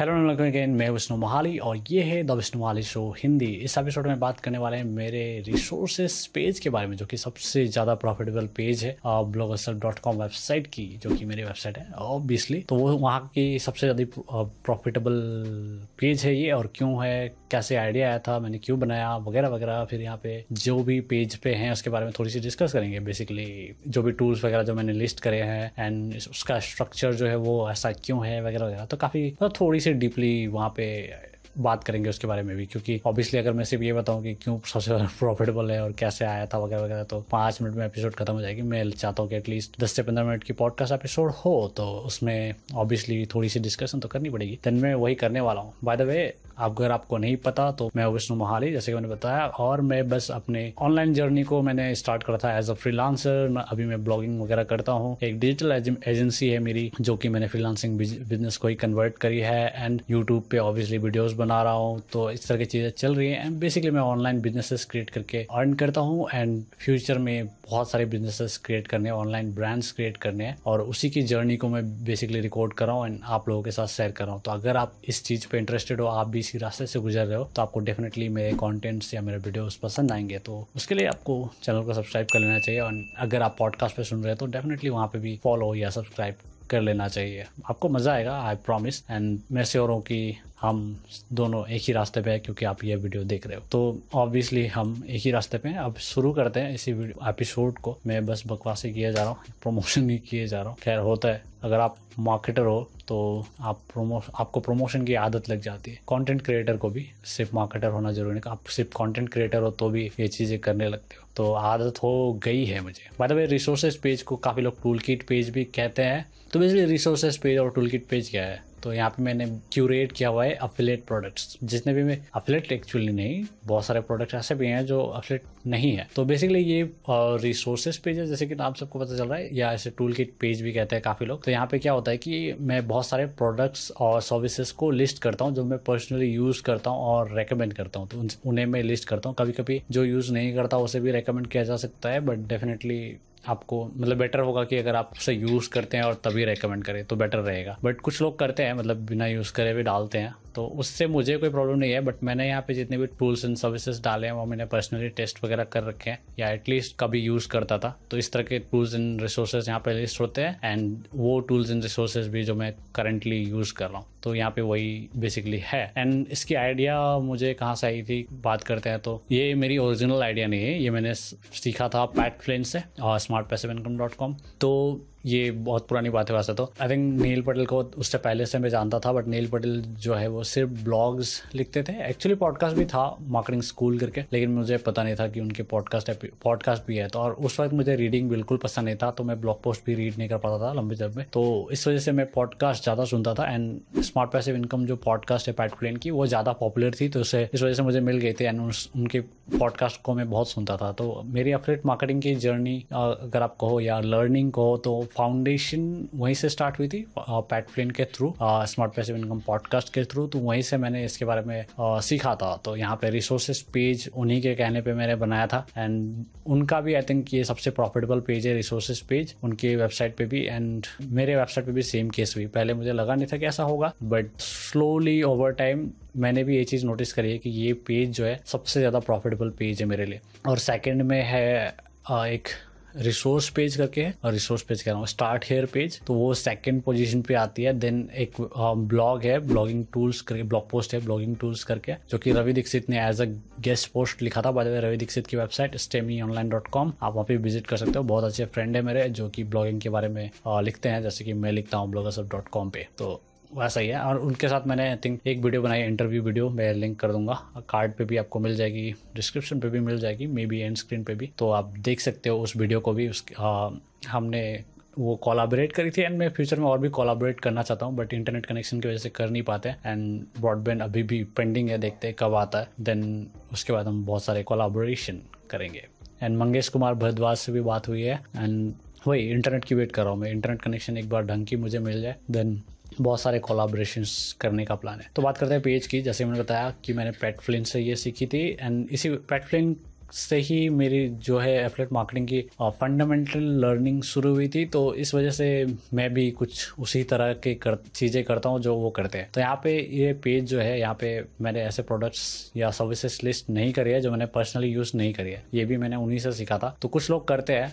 Hello again, मैं विष्णु मोहाली और ये है द विष्णु मोहाली शो हिंदी। इस एपिसोड में बात करने वाले हैं मेरे रिसोर्सेस पेज के बारे में, जो कि सबसे ज़्यादा प्रॉफिटेबल पेज है ब्लॉगसर डॉट कॉम वेबसाइट की, जो कि मेरी वेबसाइट है ऑब्वियसली तो वो वहाँ की सबसे ज़्यादा प्रॉफिटेबल पेज है ये, और क्यों है कैसे आइडिया आया था, मैंने क्यों बनाया, वगैरह वगैरह। फिर यहाँ पे जो भी पेज पे हैं, उसके बारे में थोड़ी सी डिस्कस करेंगे। बेसिकली जो भी टूल्स वगैरह जो मैंने लिस्ट करे हैं एंड उसका स्ट्रक्चर जो है वो ऐसा क्यों है, वगैरह वगैरह। तो काफ़ी, थोड़ी सी डीपली वहाँ पे बात करेंगे उसके बारे में भी, क्योंकि ऑब्वियसली अगर मैं सिर्फ़ ये बताऊँ कि क्यों सबसे ज़्यादा प्रॉफिटेबल है और कैसे आया था वगैरह वगैरह तो पाँच मिनट में एपिसोड खत्म हो जाएगी। मैं चाहता हूँ कि एटलीस्ट दस से पंद्रह मिनट की पॉडकास्ट एपिसोड हो तो उसमें ऑब्वियसली थोड़ी सी डिस्कशन तो करनी पड़ेगी। देन मैं वही करने वाला हूँ। बाय द वे आप अगर आपको नहीं पता तो मैं विष्णु मोहाली, जैसे कि मैंने बताया, और मैं बस अपने ऑनलाइन जर्नी को मैंने स्टार्ट करा था एज अ फ्रीलांसर अभी मैं ब्लॉगिंग वगैरह करता हूँ। एक डिजिटल एजेंसी है मेरी, जो कि मैंने फ्रीलांसिंग बिज़नेस को ही कन्वर्ट करी है एंड यूट्यूब पे ऑब्वियसली वीडियोस बना रहा हूँ तो इस तरह की चीज़ें चल रही हैं। एंड बेसिकली मैं ऑनलाइन बिजनेसेस क्रिएट करके अर्न करता हूँ एंड फ्यूचर में बहुत सारे बिजनेसेस क्रिएट करने ऑनलाइन ब्रांड्स क्रिएट करने हैं और उसी की जर्नी को मैं बेसिकली रिकॉर्ड कर रहा हूँ एंड आप लोगों के साथ शेयर कर रहा हूँ। तो अगर आप इस चीज़ पर इंटरेस्टेड हो, आप भी इसी रास्ते से गुजर रहे हो तो आपको डेफिनेटली मेरे कॉन्टेंट्स या मेरे वीडियोज़ पसंद आएँगे। तो उसके लिए आपको चैनल को सब्सक्राइब कर लेना चाहिए और अगर आप पॉडकास्ट पर सुन रहे हो तो डेफिनेटली वहाँ पर भी फॉलो या सब्सक्राइब कर लेना चाहिए। आपको मज़ा आएगा आई प्रॉमिस एंड मैं श्योर हूँ कि हम दोनों एक ही रास्ते पे हैं क्योंकि आप ये वीडियो देख रहे हो। तो ऑब्वियसली हम एक ही रास्ते पे हैं। अब शुरू करते हैं इसी एपिसोड को। मैं बस बकवासी किया जा रहा हूँ प्रमोशन नहीं किए जा रहा हूँ। खैर, होता है। अगर आप मार्केटर हो तो आप प्रोमो आपको प्रमोशन की आदत लग जाती है। कंटेंट क्रिएटर को भी सिर्फ़ मार्केटर होना ज़रूरी नहीं, आप सिर्फ़ कंटेंट क्रिएटर हो तो भी ये चीज़ें करने लगते हो। तो आदत हो गई है मुझे। द वे रिसोर्सेज पेज को काफ़ी लोग टूल किट पेज भी कहते हैं। तो बेसिकली रिसोर्सेज पेज और टूल किट पेज क्या है? तो यहाँ पे मैंने क्यूरेट किया हुआ है अफिलेट प्रोडक्ट्स जितने भी मैं अफिलेट एक्चुअली नहीं, बहुत सारे प्रोडक्ट्स ऐसे भी हैं जो अफिलेट नहीं है। तो बेसिकली ये रिसोर्सेज पेज है, जैसे कि नाम सबको पता चल रहा है, या ऐसे टूल किट पेज भी कहते हैं काफ़ी लोग। तो यहाँ पे क्या होता है कि मैं बहुत सारे प्रोडक्ट्स और सर्विसेज़ को लिस्ट करता हूँ, जो मैं पर्सनली यूज़ करता हूँ और रेकमेंड करता हूँ। तो उन्हें मैं लिस्ट करता हूँ। कभी कभी जो यूज़ नहीं करता उसे भी रेकमेंड किया जा सकता है बट डेफिनेटली आपको मतलब बेटर होगा कि अगर आप उसे यूज़ करते हैं और तभी रेकमेंड करें तो बेटर रहेगा। बट कुछ लोग करते हैं मतलब बिना यूज़ करे भी डालते हैं। तो उससे मुझे कोई प्रॉब्लम नहीं है बट मैंने यहाँ पे जितने भी टूल्स एंड सर्विसेज़ डाले हैं, वो मैंने पर्सनली टेस्ट वगैरह कर रखे हैं, या एटलीस्ट कभी यूज़ करता था। तो इस तरह के टूल्स एंड रिसोर्सेज यहाँ पे लिस्ट होते हैं एंड वो टूल्स एंड रिसोर्सेज भी जो मैं करंटली यूज़ कर रहा हूँ। तो यहाँ पे वही बेसिकली है। एंड इसकी आइडिया मुझे कहाँ से आई थी, बात करते हैं तो ये मेरी ओरिजिनल आइडिया नहीं है, ये मैंने सीखा था पैट फ्लेन से, और smart passive income dot com तो ये बहुत पुरानी बात है वैसे तो। आई थिंक नील पटेल को उससे पहले से मैं जानता था बट नील पटेल जो है वो सिर्फ़ ब्लॉग्स लिखते थे। एक्चुअली पॉडकास्ट भी था मार्केटिंग स्कूल करके, लेकिन मुझे पता नहीं था कि उनके पॉडकास्ट पॉडकास्ट भी है। तो और उस वक्त मुझे रीडिंग बिल्कुल पसंद नहीं था तो मैं ब्लॉग पोस्ट भी रीड नहीं कर पाता था लंबे जब में। तो इस वजह से मैं पॉडकास्ट ज़्यादा सुनता था एंड स्मार्ट पैसिव इनकम जो पॉडकास्ट है पैट प्लेन की, वो ज़्यादा पॉपुलर थी तो उससे इस वजह से मुझे मिल गई थी एंड उनके पॉडकास्ट को मैं बहुत सुनता था। तो मेरी अपडेट मार्केटिंग की जर्नी अगर आप कहो या लर्निंग कहो तो फाउंडेशन वहीं से स्टार्ट हुई थी पैट फ्लिन के through smart passive income podcast के थ्रू तो वहीं से मैंने इसके बारे में सीखा था। तो यहाँ पे रिसोर्सेज पेज उन्हीं के कहने पे मैंने बनाया था। एंड उनका भी आई थिंक ये सबसे प्रॉफिटेबल पेज है रिसोर्सेज पेज उनके वेबसाइट पे भी एंड मेरे वेबसाइट पे भी सेम केस हुई। पहले मुझे लगा नहीं था कि ऐसा होगा बट स्लोली ओवर टाइम मैंने भी ये चीज़ नोटिस करी है कि ये पेज जो है सबसे ज़्यादा प्रॉफिटेबल पेज है मेरे लिए। और सेकेंड में है एक रिसोर्स पेज करके है और रिसोर्स पेज कह रहा हूँ स्टार्ट हेयर पेज तो वो सेकंड पोजीशन पे आती है देन एक ब्लॉग है ब्लॉगिंग टूल्स करके ब्लॉग पोस्ट है ब्लॉगिंग टूल्स करके, जो कि रवि दीक्षित ने एज अ गेस्ट पोस्ट लिखा था बाद रवि दीक्षित की वेबसाइट स्टेमी ऑनलाइन डॉट कॉम आप वहाँ पे विज़िट कर सकते हो, बहुत अच्छे फ्रेंड है मेरे, जो कि ब्लॉगिंग के बारे में लिखते हैं, जैसे कि मैं लिखता हूँ ब्लॉगर डॉट कॉम पे तो वैसा ही है। और उनके साथ मैंने आई थिंक एक वीडियो बनाई इंटरव्यू वीडियो मैं लिंक कर दूँगा। कार्ड पे भी आपको मिल जाएगी डिस्क्रिप्शन पे भी मिल जाएगी मे बी एंड स्क्रीन पे भी। तो आप देख सकते हो उस वीडियो को भी, उस हमने वो कोलाबरेट करी थी। एंड मैं फ्यूचर में और भी कोलाबरेट करना चाहता हूँ बट इंटरनेट कनेक्शन की वजह से कर नहीं पाते। एंड ब्रॉडबैंड अभी भी पेंडिंग है, देखते हैं कब आता है। देन उसके बाद हम बहुत सारे कोलाबोरेशन करेंगे। एंड मंगेश कुमार भरद्वाज से भी बात हुई है। एंड वही इंटरनेट की वेट कर रहा हूँ मैं। इंटरनेट कनेक्शन एक बार ढंग की मुझे मिल जाए देन बहुत सारे कोलाब्रेशन करने का प्लान है। तो बात करते हैं पेज की। जैसे मैंने बताया कि मैंने पेट फ्लिन से ये सीखी थी एंड इसी पेट फ्लिन से ही मेरी जो है एफलेट मार्केटिंग की फंडामेंटल लर्निंग शुरू हुई थी। तो इस वजह से मैं भी कुछ उसी तरह के कर, चीज़ें करता हूँ जो वो करते हैं। तो यहाँ पे ये पेज जो है यहाँ पे मैंने ऐसे प्रोडक्ट्स या सर्विसेज़ लिस्ट नहीं करी है जो मैंने पर्सनली यूज़ नहीं करी है। ये भी मैंने उन्हीं से सीखा था। तो कुछ लोग करते हैं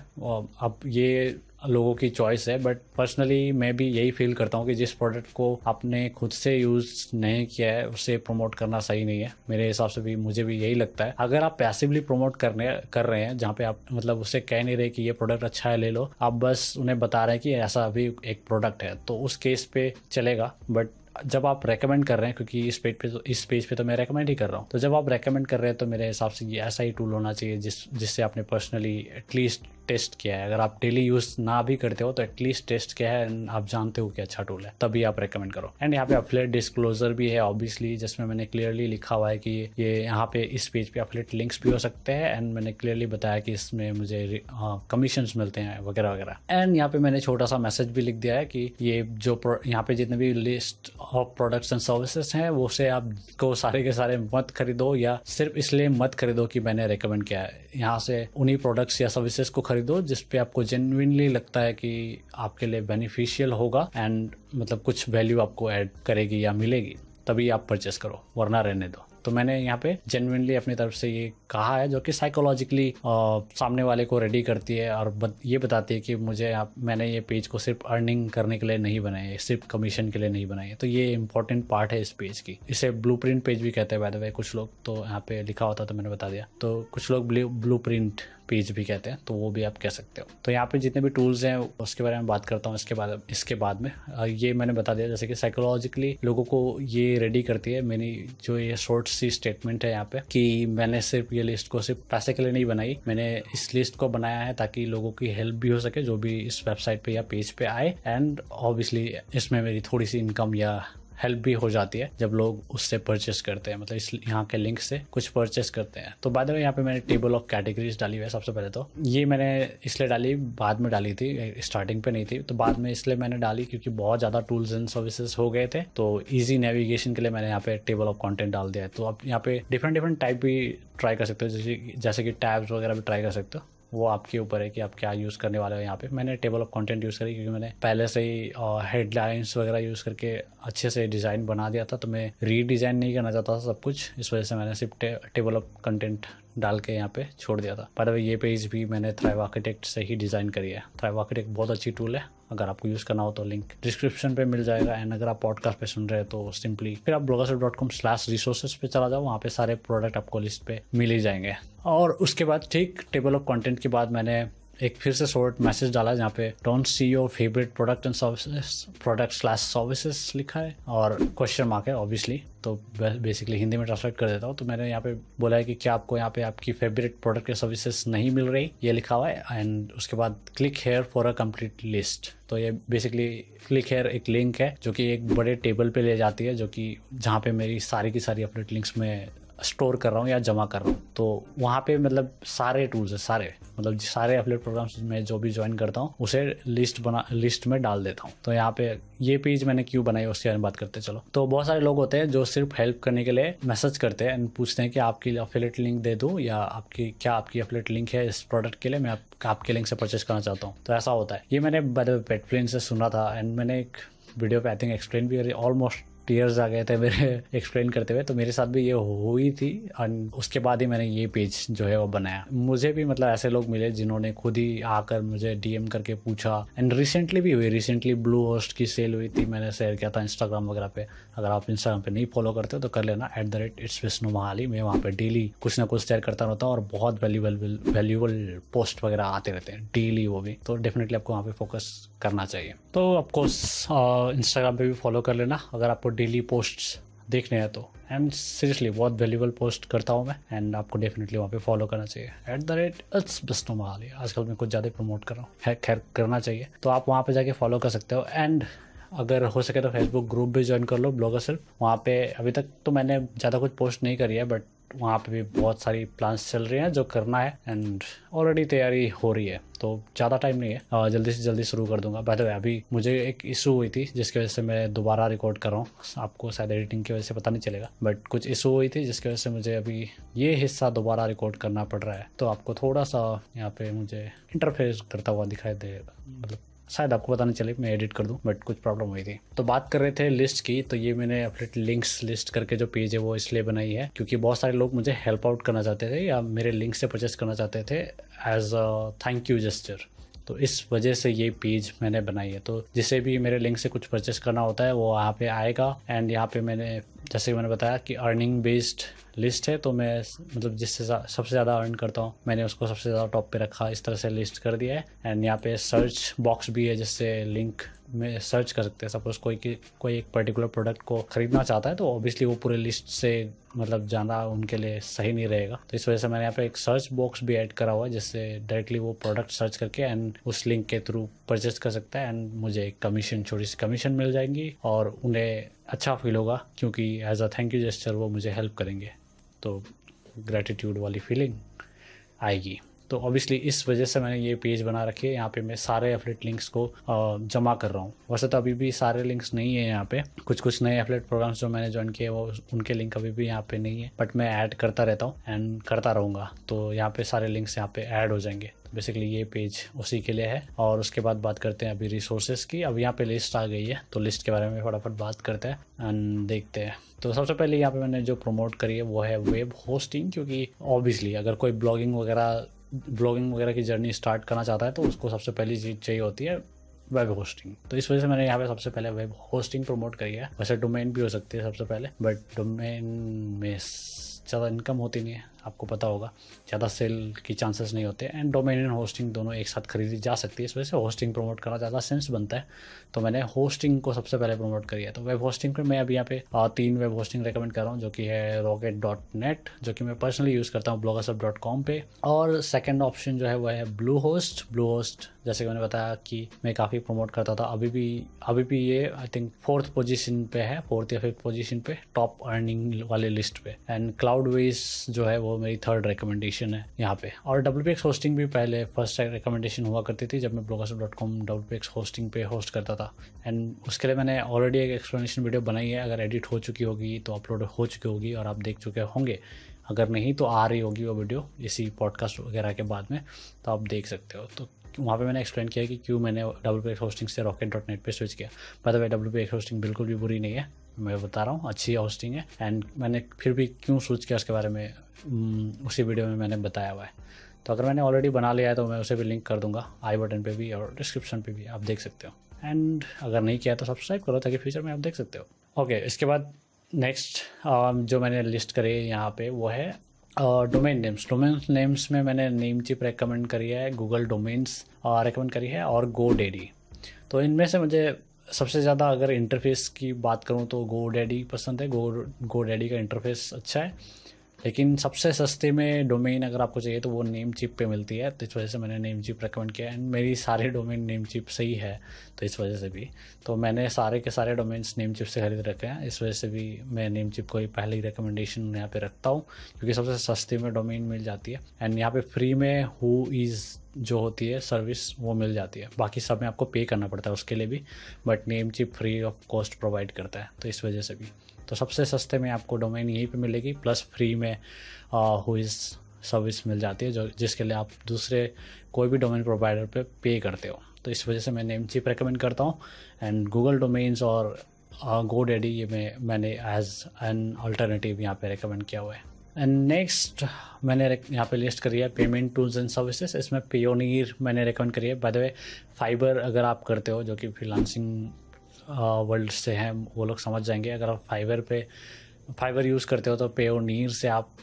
अब ये लोगों की चॉइस है बट पर्सनली मैं भी यही फील करता हूँ कि जिस प्रोडक्ट को आपने खुद से यूज़ नहीं किया है, उसे प्रमोट करना सही नहीं है। मेरे हिसाब से भी, मुझे भी यही लगता है। अगर आप पैसिवली प्रमोट करने, कर रहे हैं, जहाँ पे आप मतलब उससे कह नहीं रहे कि ये प्रोडक्ट अच्छा है, ले लो। आप बस उन्हें बता रहे हैं कि ऐसा अभी एक प्रोडक्ट है तो उस केस पे चलेगा। बट जब आप रेकमेंड कर रहे हैं, क्योंकि इस पेज पे तो इस पेज पे तो मैं रेकमेंड ही कर रहा हूँ। तो जब आप रेकमेंड कर रहे हैं तो मेरे हिसाब से ये ऐसा ही टूल होना चाहिए, जिस, जिससे आपने पर्सनली एटलीस्ट टेस्ट किया है। अगर आप डेली यूज़ ना भी करते हो तो एटलीस्ट टेस्ट किया है आप जानते हो कि अच्छा टूल है। तभी आप रेकमेंड करो। एंड यहाँ पे अपलेट डिस्क्लोजर भी है ऑब्वियसली जिसमें मैंने क्लियरली लिखा हुआ है कि ये यहाँ पे इस पेज पे अपलेट लिंक्स भी हो सकते हैं एंड मैंने क्लियरली बताया कि इसमें मुझे कमीशन मिलते हैं वगैरह वगैरह। एंड यहाँ पे मैंने छोटा सा मैसेज भी लिख दिया है कि ये जो यहाँ पे जितने भी list of products and services हैं, वो से आपको सारे के सारे मत खरीदो या सिर्फ़ इसलिए मत खरीदो कि मैंने रिकमेंड किया है। यहाँ से उन्हीं प्रोडक्ट्स या सर्विसेज़ को खरीदो जिस पे आपको जेन्यनली लगता है कि आपके लिए बेनिफिशियल होगा एंड मतलब कुछ वैल्यू आपको ऐड करेगी या मिलेगी, तभी आप परचेस करो, वरना रहने दो। तो मैंने यहाँ पे जेनविनली अपनी तरफ़ से ये कहा है, जो कि साइकोलॉजिकली सामने वाले को रेडी करती है और ये बताती है कि मुझे आप मैंने ये पेज को सिर्फ़ अर्निंग करने के लिए नहीं बनाया है सिर्फ़ कमीशन के लिए नहीं बनाई है तो ये इंपॉर्टेंट पार्ट है इस पेज की। इसे ब्लू पेज भी कहते हैं बाय कुछ लोग तो यहाँ पे लिखा होता तो मैंने बता दिया। तो कुछ लोग ब्लू प्रिंट पेज भी कहते हैं तो वो भी आप कह सकते हो। तो यहाँ पे जितने भी टूल्स हैं, उसके बारे में बात करता हूँ, इसके बाद इसके बाद में। ये मैंने बता दिया, जैसे कि साइकोलॉजिकली लोगों को ये रेडी करती है, मेरी जो ये शॉर्ट सी स्टेटमेंट है यहाँ पे कि मैंने सिर्फ़ ये लिस्ट को सिर्फ़ पैसे के लिए नहीं बनाई, मैंने इस लिस्ट को बनाया है ताकि लोगों की हेल्प भी हो सके, जो भी इस वेबसाइट पे या पेज पे आए एंड ऑब्वियसली इसमें मेरी थोड़ी सी इनकम या हेल्प भी हो जाती है जब लोग उससे परचेस करते हैं। मतलब इस, यहाँ के लिंक से कुछ परचेस करते हैं। तो बाद में यहाँ पे मैंने टेबल ऑफ़ कैटेगरीज डाली हुई है सबसे पहले तो। ये मैंने इसलिए डाली, बाद में डाली थी स्टार्टिंग पे नहीं थी। तो बाद में इसलिए मैंने डाली क्योंकि बहुत ज़्यादा टूल्स एंड सर्विसेज़ हो गए थे। तो ईजी नेविगेशन के लिए मैंने यहाँ पे टेबल ऑफ़ कॉन्टेंट डाल दिया है। तो आप यहाँ पे डिफरेंट डिफरेंट टाइप भी ट्राई कर सकते हो, जैसे जैसे कि टैब्स वगैरह भी ट्राई कर सकते हो। वो आपके ऊपर है कि आप क्या यूज़ करने वाले हो यहाँ पे। मैंने टेबल ऑफ़ कंटेंट यूज़ करी क्योंकि मैंने पहले से ही हेडलाइंस वगैरह यूज़ करके अच्छे से डिज़ाइन बना दिया था तो मैं रीडिज़ाइन नहीं करना चाहता था सब कुछ। इस वजह से मैंने सिर्फ़ टे, टेबल ऑफ़ कंटेंट डाल के यहाँ पे छोड़ दिया था। पर ये पेज भी मैंने थ्राइव आर्किटेक्ट से ही डिज़ाइन करी है। थ्राइव आर्किटेक्ट बहुत अच्छी टूल है। अगर आपको यूज़ करना हो तो लिंक डिस्क्रिप्शन पे मिल जाएगा एंड अगर आप पॉडकास्ट पे सुन रहे हैं तो सिंपली फिर आप blogger dot com slash resources पे चला जाओ। वहाँ पे सारे प्रोडक्ट आपको लिस्ट पे मिल ही जाएँगे। और उसके बाद ठीक टेबल ऑफ़ कंटेंट के बाद मैंने एक फिर से शॉर्ट मैसेज डाला जहाँ पे don't see your favourite product and services product slash services लिखा है और क्वेश्चन मार्क है ऑब्वियसली तो बेसिकली हिंदी में ट्रांसलेट कर देता हूँ। तो मैंने यहाँ पे बोला है कि क्या आपको यहाँ पे आपकी फेवरेट प्रोडक्ट या सर्विसेज़ नहीं मिल रही? ये लिखा हुआ है एंड उसके बाद click here for a complete list तो ये बेसिकली क्लिक हेयर एक लिंक है जो कि एक बड़े टेबल पे ले जाती है जो कि जहाँ पे मेरी सारी की सारी अपडेट लिंक्स में स्टोर कर रहा हूँ या जमा कर रहा हूँ। तो वहाँ पे मतलब सारे टूल्स है सारे। मतलब सारे अपलेट प्रोग्राम्स में जो भी ज्वाइन करता हूँ उसे लिस्ट बना लिस्ट में डाल देता हूँ। तो यहाँ पे ये पेज मैंने क्यों बनाई उसके बारे में बात करते चलो। तो बहुत सारे लोग होते हैं जो सिर्फ़ हेल्प करने के लिए मैसेज करते हैं एंड पूछते हैं कि आपकी अफिलेट लिंक दे दूँ या आपकी क्या आपकी अफिलेट लिंक है इस प्रोडक्ट के लिए? मैं आप, आपके लिंक से परचेस करना चाहता हूँ। तो ऐसा होता है। ये मैंने पेट फ्रेंड से सुना था एंड मैंने एक वीडियो पे आई थिंक एक्सप्लेन भी ऑलमोस्ट टीयर्स आ गए थे मेरे एक्सप्लेन करते हुए तो मेरे साथ भी ये हुई थी। एंड उसके बाद ही मैंने ये पेज जो है वो बनाया। मुझे भी मतलब ऐसे लोग मिले जिन्होंने खुद ही आकर मुझे डीएम करके पूछा। एंड रिसेंटली भी हुई रिसेंटली ब्लू होस्ट की सेल हुई थी। मैंने शेयर किया था इंस्टाग्राम वगैरह पे। अगर आप इंस्टाग्राम पे नहीं फॉलो करते हो तो कर लेना। At the rate it's Vishnu Mahali मैं वहाँ पे डेली कुछ ना कुछ शेयर करता रहता हूँ और बहुत वैल्यूबल वैल्यूबल पोस्ट वगैरह आते रहते हैं। डेली वो भी। तो डेफिनेटली आपको वहाँ पे फोकस करना चाहिए। तो ऑफकोर्स इंस्टाग्राम पे भी फॉलो कर लेना। अगर आपको डेली पोस्ट्स देखने हैं तो। एंड सीरियसली बहुत वैल्यूबल पोस्ट करता हूँ मैं। एंड आपको डेफिनेटली वहाँ पे फॉलो करना चाहिए। At the rate it's Bishnu Mahali आजकल मैं कुछ ज़्यादा प्रमोट कर रहा हूँ। खैर करना चाहिए। तो आप वहाँ पे जाके फॉलो कर सकते हो। एंड अगर हो सके तो फेसबुक ग्रुप भी ज्वाइन कर लो ब्लॉगर सिर्फ़। वहाँ पे अभी तक तो मैंने ज़्यादा कुछ पोस्ट नहीं करी है बट वहाँ पे भी बहुत सारी प्लान्स चल रही हैं जो करना है एंड ऑलरेडी तैयारी हो रही है तो ज़्यादा टाइम नहीं है। जल्दी से जल्दी शुरू कर दूँगा। बहते अभी मुझे एक इशू हुई थी, जिसकी वजह से मैं दोबारा रिकॉर्ड कर रहा हूँ। आपको शायद एडिटिंग की वजह से पता नहीं चलेगा बट कुछ इशू हुई थी, जिसकी वजह से मुझे अभी ये हिस्सा दोबारा रिकॉर्ड करना पड़ रहा है। तो आपको थोड़ा सा यहाँ पे मुझे इंटरफेस करता हुआ दिखाई देगा मतलब शायद आपको पता नहीं चले, मैं एडिट कर दूँ बट कुछ प्रॉब्लम हुई थी। तो बात कर रहे थे लिस्ट की तो ये मैंने अपने लिंक्स लिस्ट करके जो पेज है वो इसलिए बनाई है, क्योंकि बहुत सारे लोग मुझे हेल्प आउट करना चाहते थे या मेरे लिंक से परचेस करना चाहते थे as a thank you gesture तो इस वजह से ये पेज मैंने बनाई है। तो जिसे भी मेरे लिंक से कुछ परचेस करना होता है, वो यहाँ पे आएगा एंड यहाँ पे मैंने जैसे मैंने बताया कि अर्निंग बेस्ड लिस्ट है तो मैं मतलब जिससे सबसे ज़्यादा अर्न करता हूँ, मैंने उसको सबसे ज़्यादा टॉप पे रखा, इस तरह से लिस्ट कर दिया है। एंड यहाँ पे सर्च बॉक्स भी है जिससे लिंक में सर्च कर सकते हैं। सपोज़ कोई की, कोई एक पर्टिकुलर प्रोडक्ट को खरीदना चाहता है तो ऑब्वियसली वो पूरे लिस्ट से मतलब जाना उनके लिए सही नहीं रहेगा। तो इस वजह से मैंने यहाँ पे एक सर्च बॉक्स भी ऐड करा हुआ है, जिससे डायरेक्टली वो प्रोडक्ट सर्च करके एंड उस लिंक के थ्रू परचेस कर सकता है एंड मुझे एक कमीशन छोटी सी कमीशन मिल जाएँगी और उन्हें अच्छा फील होगा, क्योंकि as a thank you gesture वो मुझे हेल्प करेंगे। तो ग्रेटिट्यूड वाली फीलिंग आएगी। तो ऑब्वियसली इस वजह से मैंने ये पेज बना रखी है। यहाँ पे मैं सारे एफलेट लिंक्स को जमा कर रहा हूँ। वैसे तो अभी भी सारे लिंक्स नहीं है यहाँ पे। कुछ कुछ नए एफलेट प्रोग्राम्स जो मैंने ज्वाइन किए वो उनके लिंक अभी भी यहाँ पे नहीं है। बट मैं ऐड करता रहता हूँ एंड करता रहूँगा। तो यहाँ पे सारे लिंक्स यहाँ पे ऐड हो जाएँगे। बेसिकली ये पेज उसी के लिए है। और उसके बाद बात करते हैं अभी रिसोर्सेज की। अब यहाँ पे लिस्ट आ गई है। तो लिस्ट के बारे में फटाफट बात करते हैं एंड देखते हैं। तो सबसे पहले यहाँ पे मैंने जो प्रमोट करी है, वो है वेब होस्टिंग क्योंकि ऑब्वियसली अगर कोई ब्लॉगिंग वगैरह ब्लॉगिंग वगैरह की जर्नी स्टार्ट करना चाहता है तो उसको सबसे पहली चीज़ चाहिए होती है वेब होस्टिंग। तो इस वजह से मैंने यहाँ पे सबसे पहले वेब होस्टिंग प्रमोट करी है। वैसे डोमेन भी हो सकती है सबसे पहले, बट डोमेन में ज़्यादा इनकम होती नहीं है। आपको पता होगा, ज़्यादा सेल की चांसेस नहीं होते। एंड डोमेन एंड होस्टिंग दोनों एक साथ खरीदी जा सकती है। इस वजह से होस्टिंग प्रमोट करना ज़्यादा सेंस बनता है। तो मैंने होस्टिंग को सबसे पहले प्रमोट करी है। तो वेब होस्टिंग पर मैं अभी यहाँ पे तीन वेब होस्टिंग रिकमेंड कर रहा हूँ, जो कि है रॉकेट डॉट नेट जो कि मैं पर्सनली यूज़ करता हूँ ब्लॉगसअप डॉट कॉम पे। और सेकेंड ऑप्शन जो है वह है ब्लू होस्ट ब्लू होस्ट जैसे कि मैंने बताया कि मैं काफ़ी प्रमोट करता था। अभी भी अभी भी ये आई थिंक फोर्थ पोजीशन पे है फोर्थ या फिफ्थ पोजीशन पे टॉप अर्निंग वाले लिस्ट पे। एंड क्लाउड वेज जो है, वो मेरी थर्ड रिकमेंडेशन है यहाँ पे। और एक्स होस्टिंग भी पहले फ़र्स्ट रिकमेंडेशन हुआ करती थी जब मैं blogsup dot com W hosting पे होस्ट करता था। एंड उसके लिए मैंने ऑलरेडी एक एक्सप्लेनेशन वीडियो बनाई है। अगर एडिट हो चुकी होगी तो अपलोड हो चुकी होगी और आप देख चुके होंगे। अगर नहीं तो आ रही होगी वो वीडियो इसी पॉडकास्ट वगैरह के बाद में तो आप देख सकते हो। तो वहाँ पे मैंने एक्सप्लेन किया कि क्यों मैंने डब्ल्यू पी होस्टिंग से रॉकेट डॉट नेट पर स्विच किया। By the W P hosting बिल्कुल भी बुरी नहीं है। मैं बता रहा हूँ, अच्छी होस्टिंग है। एंड मैंने फिर भी क्यों सोच किया उसके बारे में उसी वीडियो में मैंने बताया हुआ है। तो अगर मैंने ऑलरेडी बना लिया है तो मैं उसे भी लिंक कर दूँगा। आई बटन पे भी और डिस्क्रिप्शन पे भी आप देख सकते हो। एंड अगर नहीं किया तो सब्सक्राइब करो ताकि फ्यूचर में आप देख सकते हो। ओके okay, इसके बाद नेक्स्ट जो मैंने लिस्ट करी है यहाँ पे वो है डोमेन नेम्स डोमेन नेम्स में मैंने नेम चिप रिकमेंड करी है गूगल डोमेन्स रिकमेंड करी है और गो डेडी तो इनमें से मुझे सबसे ज़्यादा अगर इंटरफेस की बात करूँ तो गो डैडी पसंद है। गो गो डैडी का इंटरफेस अच्छा है। लेकिन सबसे सस्ते में डोमेन अगर आपको चाहिए तो वो नेम चिप पे मिलती है तो इस वजह से मैंने नेम चिप रिकमेंड किया एंड मेरी सारे डोमेन नेम चिप से ही है तो इस वजह से भी। तो मैंने सारे के सारे डोमेन्स नेम चिप से खरीद रखे हैं, इस वजह से भी मैं नेम चिप को ही पहले रिकमेंडेशन यहाँ पे रखता हूँ, क्योंकि सबसे सस्ते में डोमेन मिल जाती है। एंड यहाँ पे फ्री में हु इज़ जो होती है सर्विस वो मिल जाती है। बाकी सब में आपको पे करना पड़ता है उसके लिए भी but Namecheap free of cost provide करता है तो इस वजह से भी। तो सबसे सस्ते में आपको डोमेन यहीं पे मिलेगी प्लस फ्री में हुईज सर्विस मिल जाती है, जो, जिसके लिए आप दूसरे कोई भी डोमेन प्रोवाइडर पे पे करते हो। तो इस वजह से मैं नेम चिप रिकमेंड करता हूँ। एंड गूगल डोमेन्स और गो डेडी ये मैं, मैंने एज एन अल्टरनेटिव यहाँ पे रिकमेंड किया हुआ है। एंड नेक्स्ट मैंने यहाँ पे लिस्ट करी है पेमेंट टूल्स एंड सर्विसेज़ इसमें पेयोनीर मैंने रिकमेंड करी है। बाय द वे फाइबर अगर आप करते हो, जो कि फ्रीलांसिंग वर्ल्ड से हैं, वो लोग समझ जाएँगे। अगर आप फाइबर पे फाइबर यूज़ करते हो तो पेयोनीर से आप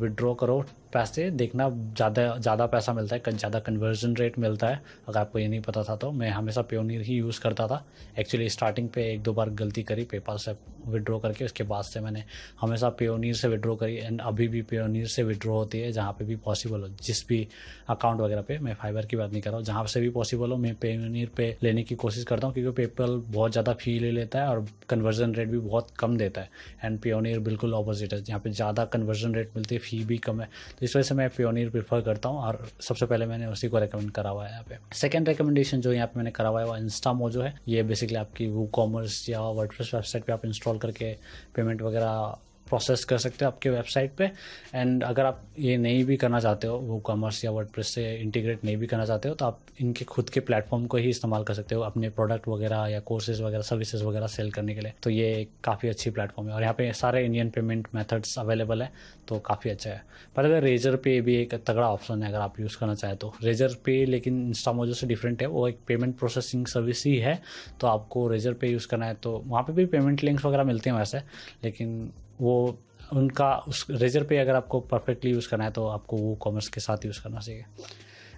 विड्रॉ करो। पैसे देखना ज़्यादा ज़्यादा पैसा मिलता है ज़्यादा कन्वर्जन रेट मिलता है। अगर आपको ये नहीं पता था तो मैं हमेशा पेयोनीर ही यूज़ करता था। एक्चुअली स्टार्टिंग पे एक दो बार गलती करी पेपाल से विड्रॉ करके, उसके बाद से मैंने हमेशा पेयोनीर से विड्रॉ करी एंड अभी भी पेयोनीर से विड्रॉ होती है, जहाँ पर भी पॉसिबल हो। जिस भी अकाउंट वगैरह पे मैं फाइबर की बात नहीं कर रहा हूँ, जहाँ से भी पॉसिबल हो, मैं पेयोनीर पे लेने की कोशिश करता हूँ, क्योंकि पेपल बहुत ज़्यादा फ़ी ले लेता है और कन्वर्जन रेट भी बहुत कम देता है। एंड पेयोनीर बिल्कुल ऑपोजिट है, जहाँ पे ज़्यादा कन्वर्जन रेट मिलती है फ़ी भी कम है। इस वजह से मैं प्योनीर प्रीफर करता हूँ और सबसे पहले मैंने उसी को रिकमेंड करा हुआ है यहाँ पे। सेकंड रिकमेंडेशन जो यहाँ पे मैंने करा हुआ है, वो इंस्टामो जो है। ये बेसिकली आपकी वो कॉमर्स या वर्डप्रेस वेबसाइट पर आप इंस्टॉल करके पेमेंट वगैरह प्रोसेस कर सकते हो आपके वेबसाइट पे। एंड अगर आप ये नहीं भी करना चाहते हो, वो कॉमर्स या वर्डप्रेस से इंटीग्रेट नहीं भी करना चाहते हो तो आप इनके खुद के प्लेटफॉर्म को ही इस्तेमाल कर सकते हो अपने प्रोडक्ट वगैरह या कोर्सेज वगैरह सर्विसेज़ वगैरह सेल करने के लिए। तो ये काफ़ी अच्छी प्लेटफॉर्म है। और यहाँ पे सारे इंडियन पेमेंट मेथड्स अवेलेबल है तो काफ़ी अच्छा है। पर अगर रेजर पे भी एक तगड़ा ऑप्शन है, अगर आप यूज़ करना चाहें तो। रेजर पे लेकिन इंस्टामोजो से डिफरेंट है। वो एक पेमेंट प्रोसेसिंग सर्विस ही है। तो आपको रेजर पे यूज़ करना है तो वहाँ पर भी पेमेंट लिंक्स वगैरह मिलते हैं वैसे। लेकिन वो उनका उस रेजर पे अगर आपको परफेक्टली यूज़ करना है तो आपको वो कॉमर्स के साथ यूज़ करना चाहिए।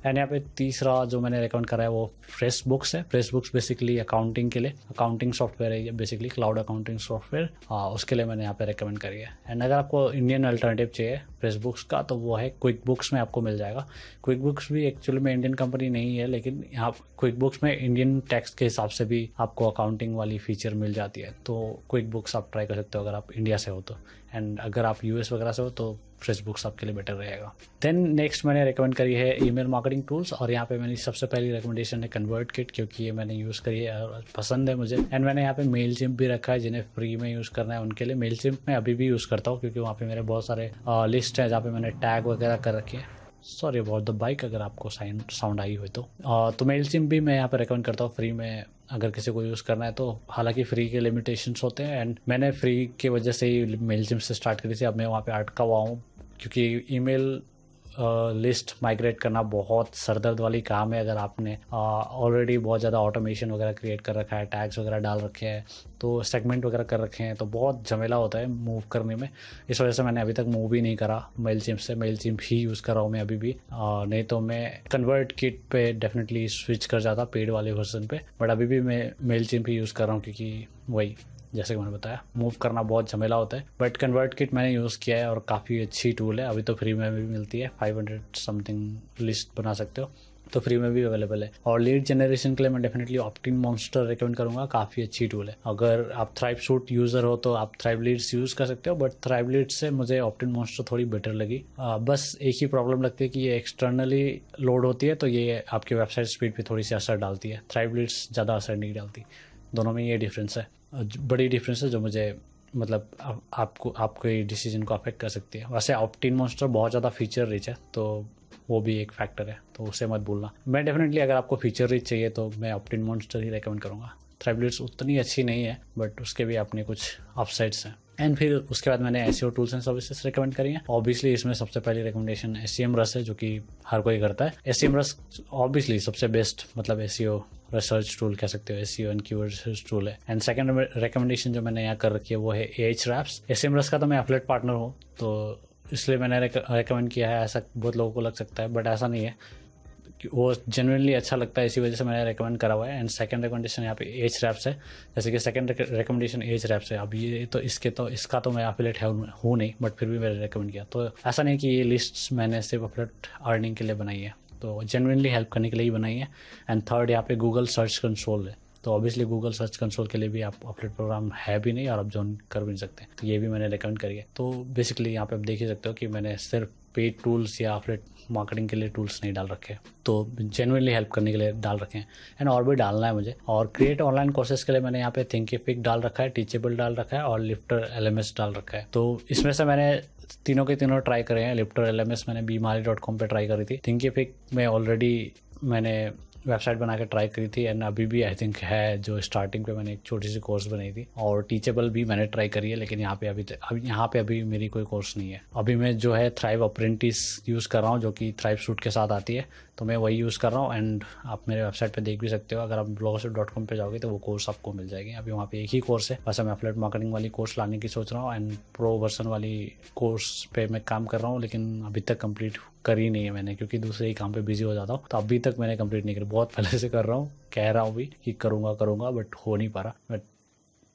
एंड यहाँ पे तीसरा जो मैंने रिकमेंड करा है वो फ्रेश बुक्स है। फ्रेश बुक्स बेसिकली अकाउंटिंग के लिए। अकाउंटिंग सॉफ्टवेयर है बेसिकली क्लाउड अकाउंटिंग सॉफ्टवेयर उसके लिए मैंने यहाँ पे रिकमेंड करी है। एंड अगर आपको इंडियन अल्टरनेटिव चाहिए फ्रेश बुक्स का तो वो है क्विक बुक्स में आपको मिल जाएगा। क्विक बुक्स भी एक्चुअली में इंडियन कंपनी नहीं है, लेकिन यहाँ क्विक बुक्स में इंडियन टैक्स के हिसाब से भी आपको अकाउंटिंग वाली फीचर मिल जाती है। तो क्विक बुक्स आप ट्राई कर सकते हो अगर आप इंडिया से हो तो। एंड अगर आप यूएस वगैरह से हो तो फ्रेश बुक्स आपके लिए बेटर रहेगा। देन नेक्स्ट मैंने रिकमेंड करी है ईमेल मार्केटिंग टूल्स और यहाँ पे मैंने सबसे पहली रिकमेंडेशन है कन्वर्ट किट क्योंकि ये मैंने यूज़ करी है और पसंद है मुझे। एंड मैंने यहाँ पे मेल चिम्प भी रखा है जिन्हें फ्री में यूज़ करना है उनके लिए। मेल चिम्प में अभी भी यूज़ करता हूँ क्योंकि वहाँ पे मेरे बहुत सारे लिस्ट है जहाँ पे मैंने टैग वगैरह कर रखे हैं। सॉरी अबाउट द बाइक अगर आपको साइन साउंड आई हो तो। तो मेल सिम भी मैं यहाँ पे रिकमेंड करता हूँ फ्री में। अगर किसी को यूज़ करना है तो हालाँकि फ्री के लिमिटेशंस होते हैं एंड मैंने फ्री की वजह से ही मेल जिम से स्टार्ट करी थी। अब मैं वहाँ पे अटका हुआ हूँ, क्योंकि ईमेल लिस्ट माइग्रेट करना बहुत सरदर्द वाली काम है अगर आपने ऑलरेडी बहुत ज़्यादा ऑटोमेशन वगैरह क्रिएट कर रखा है टैग्स वगैरह डाल रखे हैं तो सेगमेंट वगैरह कर रखे हैं तो बहुत झमेला होता है मूव करने में। इस वजह से मैंने अभी तक मूव ही नहीं करा मेल चिम्प से। मेल चिम्प ही यूज़ कर रहा हूँ मैं अभी भी। आ, नहीं तो मैं कन्वर्ट किट पे डेफिनेटली स्विच कर जाता पेड वाले वर्जन पे बट अभी भी मैं मेल चिम्प ही यूज़ कर रहा हूँ क्योंकि वही। जैसे कि मैंने बताया मूव करना बहुत झमेला होता है बट कन्वर्ट किट मैंने यूज़ किया है और काफ़ी अच्छी टूल है। अभी तो फ्री में भी मिलती है फाइव हंड्रेड समथिंग लिस्ट बना सकते हो तो फ्री में भी अवेलेबल है। और लीड जनरेशन के लिए मैं डेफिनेटली ऑप्टिन मॉन्स्टर रिकमेंड करूँगा काफ़ी अच्छी टूल है। अगर आप थ्राइव सूट यूज़र हो तो आप थ्राइव लीड्स यूज़ कर सकते हो बट थ्राइव लीड्स से मुझे ऑप्टिन मॉन्स्टर थोड़ी बेटर लगी। आ, बस एक ही प्रॉब्लम लगती है कि ये एक्सटर्नली लोड होती है तो ये आपके वेबसाइट स्पीड पर थोड़ी सी असर डालती है। थ्राइव लीड्स ज़्यादा असर नहीं डालती। दोनों में ये डिफरेंस है। बड़ी डिफरेंस है जो मुझे मतलब आप, आपको आपके डिसीज़न को अफेक्ट कर सकती है। वैसे ऑप्टिन मॉन्स्टर बहुत ज़्यादा फीचर रिच है तो वो भी एक फैक्टर है तो उसे मत भूलना। मैं डेफिनेटली अगर आपको फीचर रिच चाहिए तो मैं ऑप्टिन मॉन्स्टर ही रिकमेंड करूँगा। थ्रेबलेट्स उतनी अच्छी नहीं है बट उसके भी अपने कुछ अपसाइड्स हैं। एंड फिर उसके बाद मैंने S tools and services recommend करी है। ऑब्वियसली इसमें सबसे पहली रिकमेंडेशन एस रस है, जो कि हर कोई करता है। एस रस ऑब्वियसली सबसे बेस्ट मतलब एस रिसर्च टूल कह सकते हो S and Q research tool है। एंड सेकंड रिकमेंडेशन जो मैंने यहाँ कर रखी है, वो है एच रैप्स एस रस का तो मैं एफलेट पार्टनर हूँ तो इसलिए मैंने रिकमेंड किया है। ऐसा बहुत लोगों को लग सकता है बट ऐसा नहीं है। वो जेनुअनली अच्छा लगता है इसी वजह से मैंने रिकमेंड करा हुआ है। एंड सेकंड रिकमेंडेशन यहाँ पे एज रैप्स है। जैसे कि सेकंड रिकमेंडेशन एज रैप्स है। अब ये तो इसके तो इसका तो मैं अफिलेट है, हूँ नहीं बट फिर भी मैंने रिकमेंड किया। तो ऐसा नहीं कि ये लिस्ट मैंने सिर्फ़ अफिलेट अर्निंग के लिए बनाई है। तो जेनुअनली हेल्प करने के लिए ही बनाई है। एंड थर्ड यहाँ पे गूगल सर्च कंसोल है। तो ऑब्वियसली गूगल सर्च कंसोल के लिए भी आप अपलेट प्रोग्राम है भी नहीं और आप ज्वाइन कर भी नहीं सकते। तो ये भी मैंने रिकमेंड करी है। तो बेसिकली यहाँ पे आप देख ही सकते हो कि मैंने सिर्फ़ पेड टूल्स या फिर मार्केटिंग के लिए टूल्स नहीं डाल रखे। तो जेनुअनली हेल्प करने के लिए डाल रखे हैं। एंड और भी डालना है मुझे। और क्रिएट ऑनलाइन कोर्सेज के लिए मैंने यहाँ पे थिंकिफिक डाल रखा है टीचेबल डाल रखा है और लिफ्टर एल डाल रखा है। तो इसमें से मैंने तीनों के तीनों ट्राई करे हैं। लिफ्टर एलएमएस मैंने बीमारी डॉट कॉम पर ट्राई करी थी। थिंकिफिक में ऑलरेडी मैंने वेबसाइट बना के ट्राई करी थी एंड अभी भी आई थिंक है जो स्टार्टिंग पे मैंने एक छोटी सी कोर्स बनाई थी, और टीचेबल भी मैंने ट्राई करी है, लेकिन यहाँ पे अभी अभी, यहाँ पे अभी मेरी कोई कोर्स नहीं है। अभी मैं जो है थ्राइव अप्रेंटिस यूज़ कर रहा हूँ, जो कि थ्राइव सूट के साथ आती है तो मैं वही यूज़ कर रहा हूँ एंड आप मेरे वेबसाइट पे देख भी सकते हो। अगर आप ब्लॉगर डॉट कॉम पर जाओगे तो वो कोर्स आपको मिल जाएगी। अभी वहाँ पे एक ही कोर्स है। बस मैं अपलेट मार्केटिंग वाली कोर्स लाने की सोच रहा हूँ एंड प्रो वर्सन वाली कोर्स पे मैं काम कर रहा हूँ, लेकिन अभी तक कंप्लीट ही नहीं है मैंने, क्योंकि दूसरे ही काम पे बिज़ी हो जाता हूँ। तो अभी तक मैंने कंप्लीट नहीं करी। बहुत पहले से कर रहा हूँ। कह रहा हूँ भी कि करूँगा करूँगा बट हो नहीं पा रहा। बट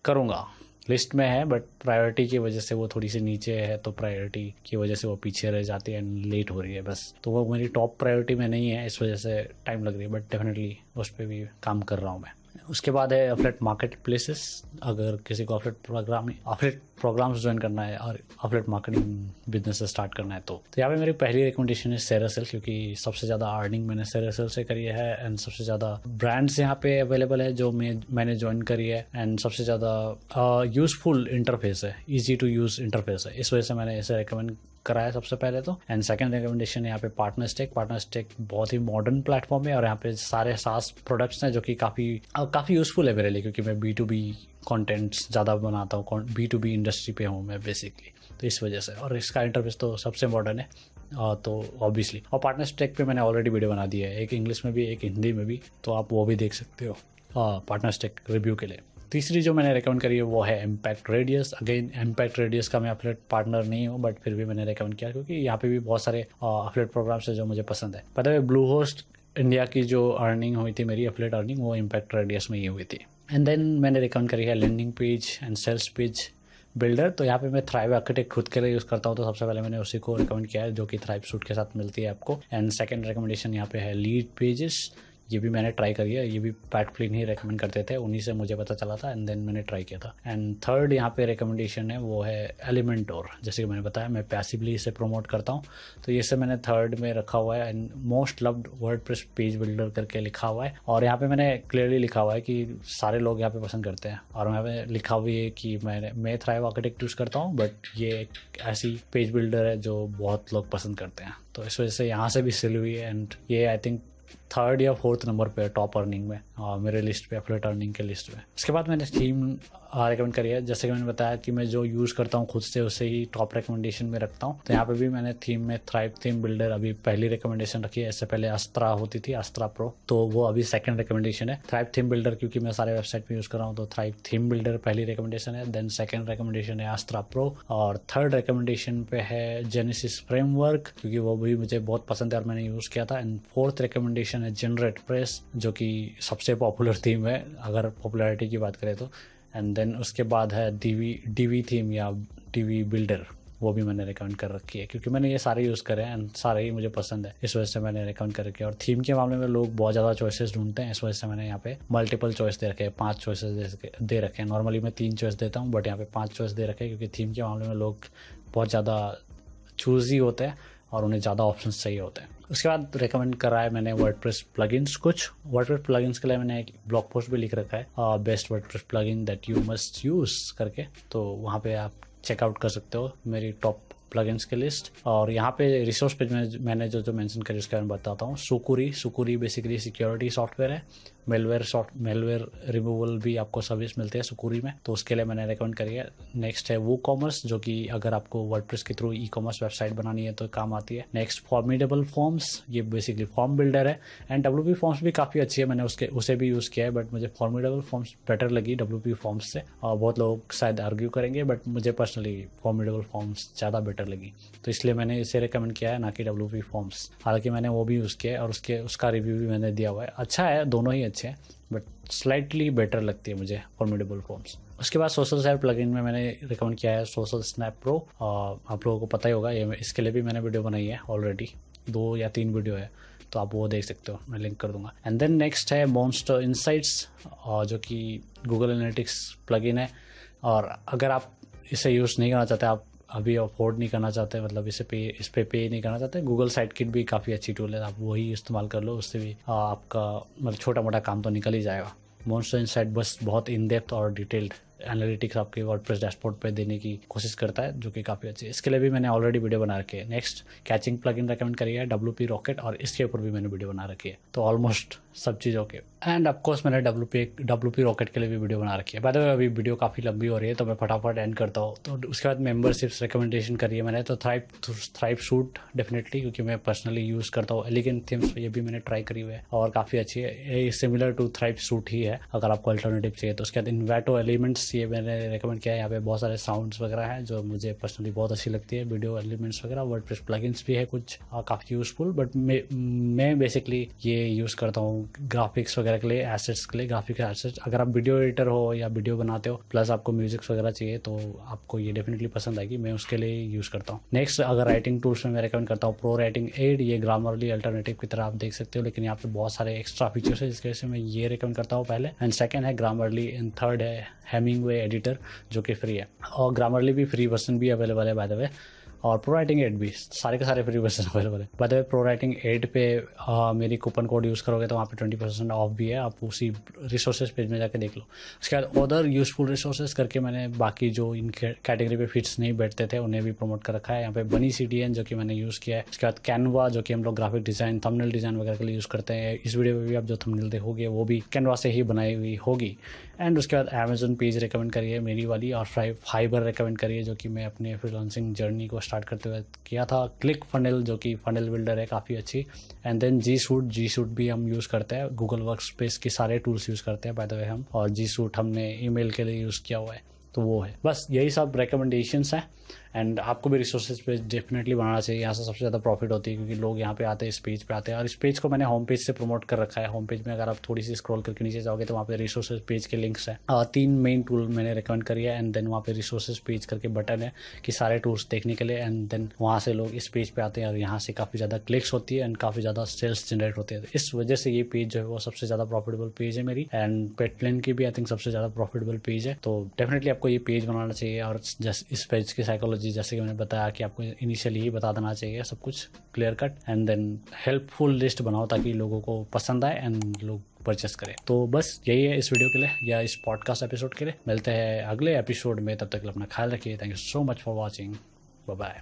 करूँगा। लिस्ट में है बट प्रायोरिटी की वजह से वो थोड़ी सी नीचे है तो प्रायोरिटी की वजह से वो पीछे रह जाती है एंड लेट हो रही है बस। तो वो मेरी टॉप प्रायोरिटी में नहीं है, इस वजह से टाइम लग रही है बट डेफिनेटली उस पर भी काम कर रहा हूँ मैं। उसके बाद है अपलेट मार्केट प्लेसेस अगर किसी को affiliate program affiliate programs join करना है और अपलेट मार्केटिंग बिज़नेस स्टार्ट करना है तो तो यहाँ पे मेरी पहली रिकमेंडेशन है सेरा सेरासेल क्योंकि सबसे ज़्यादा अर्निंग मैंने सेरा सेरासेल से करी है एंड सबसे ज़्यादा ब्रांड्स यहाँ पे अवेलेबल है जो मैं, मैंने ज्वाइन करी है एंड सबसे ज़्यादा यूजफुल इंटरफेस है ईजी टू यूज़ इंटरफेस है। इस वजह से मैंने इसे रिकमेंड कराया सबसे पहले तो। एंड सेकंड रिकमेंडेशन यहाँ पे पार्टनर स्टेक पार्टनर स्टेक बहुत ही मॉडर्न प्लेटफॉर्म है और यहाँ पे सारे सास प्रोडक्ट्स हैं जो कि काफ़ी काफ़ी यूजफुल है मेरे लिए क्योंकि मैं बी टू बी कॉन्टेंट्स ज़्यादा बनाता हूँ बी टू बी इंडस्ट्री पे हूँ मैं बेसिकली तो इस वजह से। और इसका इंटरफेस तो सबसे मॉडर्न है। तो ऑब्वियसली और पार्टनर स्टेक पे मैंने ऑलरेडी वीडियो बना दिया है। एक इंग्लिश में भी, एक हिंदी में भी। तो आप वो भी देख सकते हो। पार्टनर स्टेक रिव्यू के लिए। तीसरी जो मैंने रिकमेंड करी है वो है Impact Radius again Impact Radius का मैं अपलेट पार्टनर नहीं हूँ बट फिर भी मैंने रिकमेंड किया क्योंकि यहाँ पे भी बहुत सारे अपलेट प्रोग्राम्स है जो मुझे पसंद है। पता है ब्लू होस्ट इंडिया की जो अर्निंग हुई थी, मेरी अपलेट अर्निंग वो इम्पैक्ट रेडियस में ही हुई थी। एंड देन मैंने रिकमेंड करी है landing page and sales page builder तो यहाँ पे मैं थ्राइव आर्किटेक्ट खुद के लिए यूज़ करता हूँ तो सबसे पहले मैंने उसी को रिकमेंड किया है, जो कि थ्राइव सूट के साथ मिलती है आपको। एंड सेकंड रिकमेंडेशन यहाँ पे है लीड पेजेस ये भी मैंने ट्राई करी है, ये भी पैट फ्लिन ही रेकमेंड करते थे, उन्हीं से मुझे पता चला था एंड देन मैंने ट्राई किया था। एंड थर्ड यहाँ पे रिकमेंडेशन है, वो है एलिमेंट और जैसे कि मैंने बताया, मैं पैसिवली इसे प्रमोट करता हूँ। तो ये से मैंने थर्ड में रखा हुआ है and most loved word page builder करके लिखा हुआ है। और यहाँ पे मैंने क्लियरली लिखा हुआ है कि सारे लोग यहाँ पे पसंद करते हैं। और यहाँ पे लिखा हुआ है कि मैंने, मैं थ्राइव आर्किटेक्ट यूज़ करता हूँ बट ये एक ऐसी पेज बिल्डर है जो बहुत लोग पसंद करते हैं। तो इस वजह से यहाँ से भी सिल हुई है एंड ये आई थिंक थर्ड या फोर्थ नंबर पे टॉप अर्निंग में आ, मेरे लिस्ट पे एफलेट अर्निंग के लिस्ट में उसके बाद मैंने थीम रिकमेंड करिए। जैसे कि मैंने बताया कि मैं जो यूज़ करता हूँ खुद से, उसे ही टॉप रिकमेंडेशन में रखता हूँ। तो यहाँ पे भी मैंने थीम में थ्राइव थीम बिल्डर अभी पहली रिकमेंडेशन रखी है। इससे पहले अस्त्रा होती थी अस्त्रा प्रो तो वो अभी सेकंड रिकमेंडेशन है। थ्राइव थीम बिल्डर क्योंकि मैं सारे वेबसाइट में यूज़ कर रहा हूँ तो थ्राइव थीम बिल्डर पहली रिकमेंडेशन है। देन सेकंड रिकमेंडेशन है अस्त्रा प्रो और थर्ड रिकमेंडेशन पे है जेनेसिस फ्रेमवर्क क्योंकि वो भी मुझे बहुत पसंद है और मैंने यूज़ किया था। एंड फोर्थ रिकमेंडेशन है जनरेट प्रेस जो कि सबसे पॉपुलर थीम है। अगर पॉपुलरिटी की बात करें तो। एंड देन उसके बाद है डीवी डीवी थीम या डीवी बिल्डर वो भी मैंने रिकमेंड कर रखी है, क्योंकि मैंने ये सारे यूज़ करे हैं एंड सारे ही मुझे पसंद है। इस वजह से मैंने रिकमेंड कर रखी है। और थीम के मामले में लोग बहुत ज़्यादा चॉइसेस ढूंढते हैं, इस वजह से मैंने यहाँ पे मल्टीपल चॉइस दे रखे हैं, पाँच चॉइसेस दे रखे हैं। नॉर्मली मैं तीन चॉइस देता हूँ बट यहाँ पे पाँच चॉइस दे रखे हैं, क्योंकि थीम के मामले में लोग बहुत ज़्यादा चूज़ ही होते हैं और उन्हें ज़्यादा ऑप्शन चाहिए होते हैं। उसके बाद रिकमेंड करा है मैंने वर्ड प्रेस प्लगइन्स कुछ। वर्ड प्रेस प्लगइन्स के लिए मैंने एक ब्लॉग पोस्ट भी लिख रखा है best WordPress plugin that you must use करके। तो वहाँ पे आप चेकआउट कर सकते हो मेरी टॉप प्लगइन्स के लिस्ट और यहाँ पे रिसोर्स पेज में मैंने जो जो मेंशन करी उसके बारे में बताता हूँ। Sucuri Sucuri basically security software है। मेलवेयर सॉफ्ट मेलवेयर रिमूवल भी आपको सर्विस मिलती है सुकुरी में तो उसके लिए मैंने रिकमेंड करी है। नेक्स्ट है वो कॉमर्स जो कि अगर आपको वर्ड के थ्रू ई कॉमर्स वेबसाइट बनानी है तो काम आती है। नेक्स्ट फॉर्मिडेबल फॉर्म्स ये बेसिकली फॉर्म बिल्डर है। एंड डब्ल्यू पी फॉर्म्स भी काफ़ी अच्छी है, मैंने उसके, उसे भी यूज़ किया है बट मुझे फॉर्मिडेबल फॉर्म्स बेटर लगी डब्ल्यू पी फॉर्म्स से। और बहुत लोग शायद आर्ग्यू करेंगे बट मुझे पर्सनली फॉर्मिडेबल फॉर्म्स ज़्यादा बेटर लगी। तो इसलिए मैंने इसे रिकमेंड किया है, ना कि डब्ल्यू पी फॉर्म्स हालाँकि मैंने वो भी यूज़ किया है, और उसके, उसका रिव्यू भी मैंने दिया हुआ है। अच्छा है, दोनों ही अच्छे हैं बट स्लाइटली बेटर लगती है मुझे फॉर्मेडेबल फॉर्म्स उसके बाद सोशल साइड प्लगइन में मैंने रिकमेंड किया है सोशल स्नैप प्रो आप लोगों को पता ही होगा, ये इसके लिए भी मैंने वीडियो बनाई है ऑलरेडी दो या तीन वीडियो है तो आप वो देख सकते हो, मैं लिंक कर दूँगा. एंड देन नेक्स्ट है मॉन्स्टर इनसाइट्स जो कि गूगल एनालिटिक्स प्लगइन है. और अगर आप इसे यूज़ नहीं करना चाहते, आप अभी अफोर्ड नहीं करना चाहते मतलब इसे पे, इस पे पे नहीं करना चाहते। गूगल साइट किट भी काफ़ी अच्छी टूल है, आप वही इस्तेमाल कर लो, उससे भी आपका मतलब छोटा मोटा काम तो निकल ही जाएगा। मोन्स्टर साइड बस बहुत इन डेप्थ और डिटेल्ड एनालिटिक्स आपके वर्ड डैशबोर्ड पे देने की कोशिश करता है, जो कि काफ़ी अच्छी है। इसके लिए भी मैंने ऑलरेडी वीडियो बना रखी है। Next caching plugin recommend करी है डब्ल्यू पी रॉकेट और इसके ऊपर भी मैंने वीडियो बना रखी है। तो ऑलमोस्ट सब चीज़ों के। एंड ऑफकोर्स मैंने W P W P Rocket के लिए भी वीडियो बना रखी है। बाद अभी वीडियो काफ़ी लंबी हो रही है तो मैं फटाफट एंड करता हूँ। तो उसके बाद मेम्बरशिप्स रिकमेंडेशन करी है मैंने तो थ्राइप थ्राइप सूट डेफिनेटली क्योंकि मैं पर्सनली यूज़ करता हूँ। एलिगेंट थीम्स ये भी मैंने ट्राई करी हुई है, और काफ़ी अच्छी है। ये सिमिलर टू थ्राइप सूट ही है, अगर आपको अल्टरनेटिव चाहिए। तो उसके बाद इन्वेटो एलिमेंट्स ये मैंने रिकमेंड किया है। यहाँ पे बहुत सारे साउंड्स वगैरह हैं, जो मुझे पर्सनली बहुत अच्छी लगती है। वीडियो एलिमेंट्स वगैरह वर्ड प्लगइन्स भी है कुछ काफ़ी यूज़फुल बट मैं बेसिकली ये यूज़ करता हूँ ग्राफिक्स वगैरह के लिए एसेट्स के लिए ग्राफिक एसेट्स अगर आप वीडियो एडिटर हो या वीडियो बनाते हो प्लस आपको म्यूजिक्स वगैरह चाहिए तो आपको ये डेफिनेटली पसंद आएगी। मैं उसके लिए यूज़ करता हूँ। नेक्स्ट अगर राइटिंग टूल्स में मैं रिकमेंड करता हूँ प्रो राइटिंग एड ये ग्रामरली अल्टरनेटिव की तरह आप देख सकते हो, लेकिन यहाँ पे बहुत सारे एक्स्ट्रा फीचर्स है, जिसकी वजह से मैं ये रिकमेंड करता हूँ पहले। एंड सेकंड है ग्रामरली एंड थर्ड है हैमिंग एडिटर जो कि फ्री है। और ग्रामरली भी फ्री वर्सन भी अवेलेबल है बाय द वे और प्रो राइटिंग एड भी सारे के सारे फ्री वर्जन अवेलेबल है। बाय प्रो राइटिंग एड पे आ, मेरी कूपन कोड यूज़ करोगे तो वहाँ पे ट्वेंटी परसेंट ऑफ़ भी है। आप उसी रिसोर्सेज पेज में जाके देख लो। उसके बाद अदर यूजफुल रिसोर्सेज करके मैंने बाकी जो इन कैटेगरी पे फिट्स नहीं बैठते थे उन्हें भी प्रमोट कर रखा है। यहाँ पे बनी सी जो कि मैंने यूज़ किया है। उसके बाद कैनवा जो कि हम लोग ग्राफिक डिज़ाइन थमनल डिज़ाइन वगैरह के लिए यूज़ करते हैं। इस वीडियो में भी आप जो थमनल देखोगे वो भी कैनवा से ही बनाई हुई होगी। एंड उसके बाद अमेजोन पेज रिकमेंड करिए, मेरी वाली और फाइबर रिकमेंड करिए, जो कि मैं अपने फ्रीलांसिंग जर्नी को स्टार्ट करते हुए किया था। क्लिक फनल जो कि फनल बिल्डर है, काफ़ी अच्छी। And then G Suite G Suite भी हम यूज़ करते हैं। गूगल वर्क स्पेस के सारे टूल्स यूज़ करते हैं बाय द वे हम। और जी सूट हमने ईमेल के लिए यूज़ किया हुआ है। तो वो है। बस यही सब रिकमेंडेशंस हैं। एंड आपको भी रिसोर्सेज पे डेफिनेटली बनाना चाहिए। यहाँ से सबसे ज़्यादा प्रॉफिट होती है क्योंकि लोग यहाँ पे आते हैं, इस पेज पे आते हैं। और इस पेज को मैंने होम पेज से प्रमोट कर रखा है। होम पेज में अगर आप थोड़ी सी स्क्रॉल करके नीचे जाओगे तो वहाँ पे रिसोर्सेज पेज के लिंक्स हैं। और तीन मेन टूल मैंने रिकमेंड करी है। एंड देन वहाँ पे रिसोर्सेज पेज करके बटन है कि सारे टूल्स देखने के लिए। एंड देन वहाँ से लोग इस पेज पे आते हैं और यहाँ से काफ़ी ज़्यादा क्लिक्स होती है। एंड काफ़ी ज़्यादा सेल्स जनरेट होते हैं। इस वजह से ये पेज जो है वो सबसे ज़्यादा प्रॉफिटेबल पेज है मेरी। एंड पेट प्लेन की भी आई थिंक सबसे ज़्यादा प्रॉफिटेबल पेज है। तो डेफिनेटली आपको ये पेज बनाना चाहिए। और जस्ट इस पेज की साइकोलॉजी जैसे कि मैंने बताया बताया कि आपको इनिशियली ही बता देना चाहिए सब कुछ clear cut and then helpful list बनाओ ताकि लोगों को पसंद आए एंड लोग परचेस करें। तो बस यही है इस वीडियो के लिए या इस पॉडकास्ट एपिसोड के लिए। मिलते हैं अगले एपिसोड में। तब तक अपना ख्याल रखिए। Thank you so much for watching bye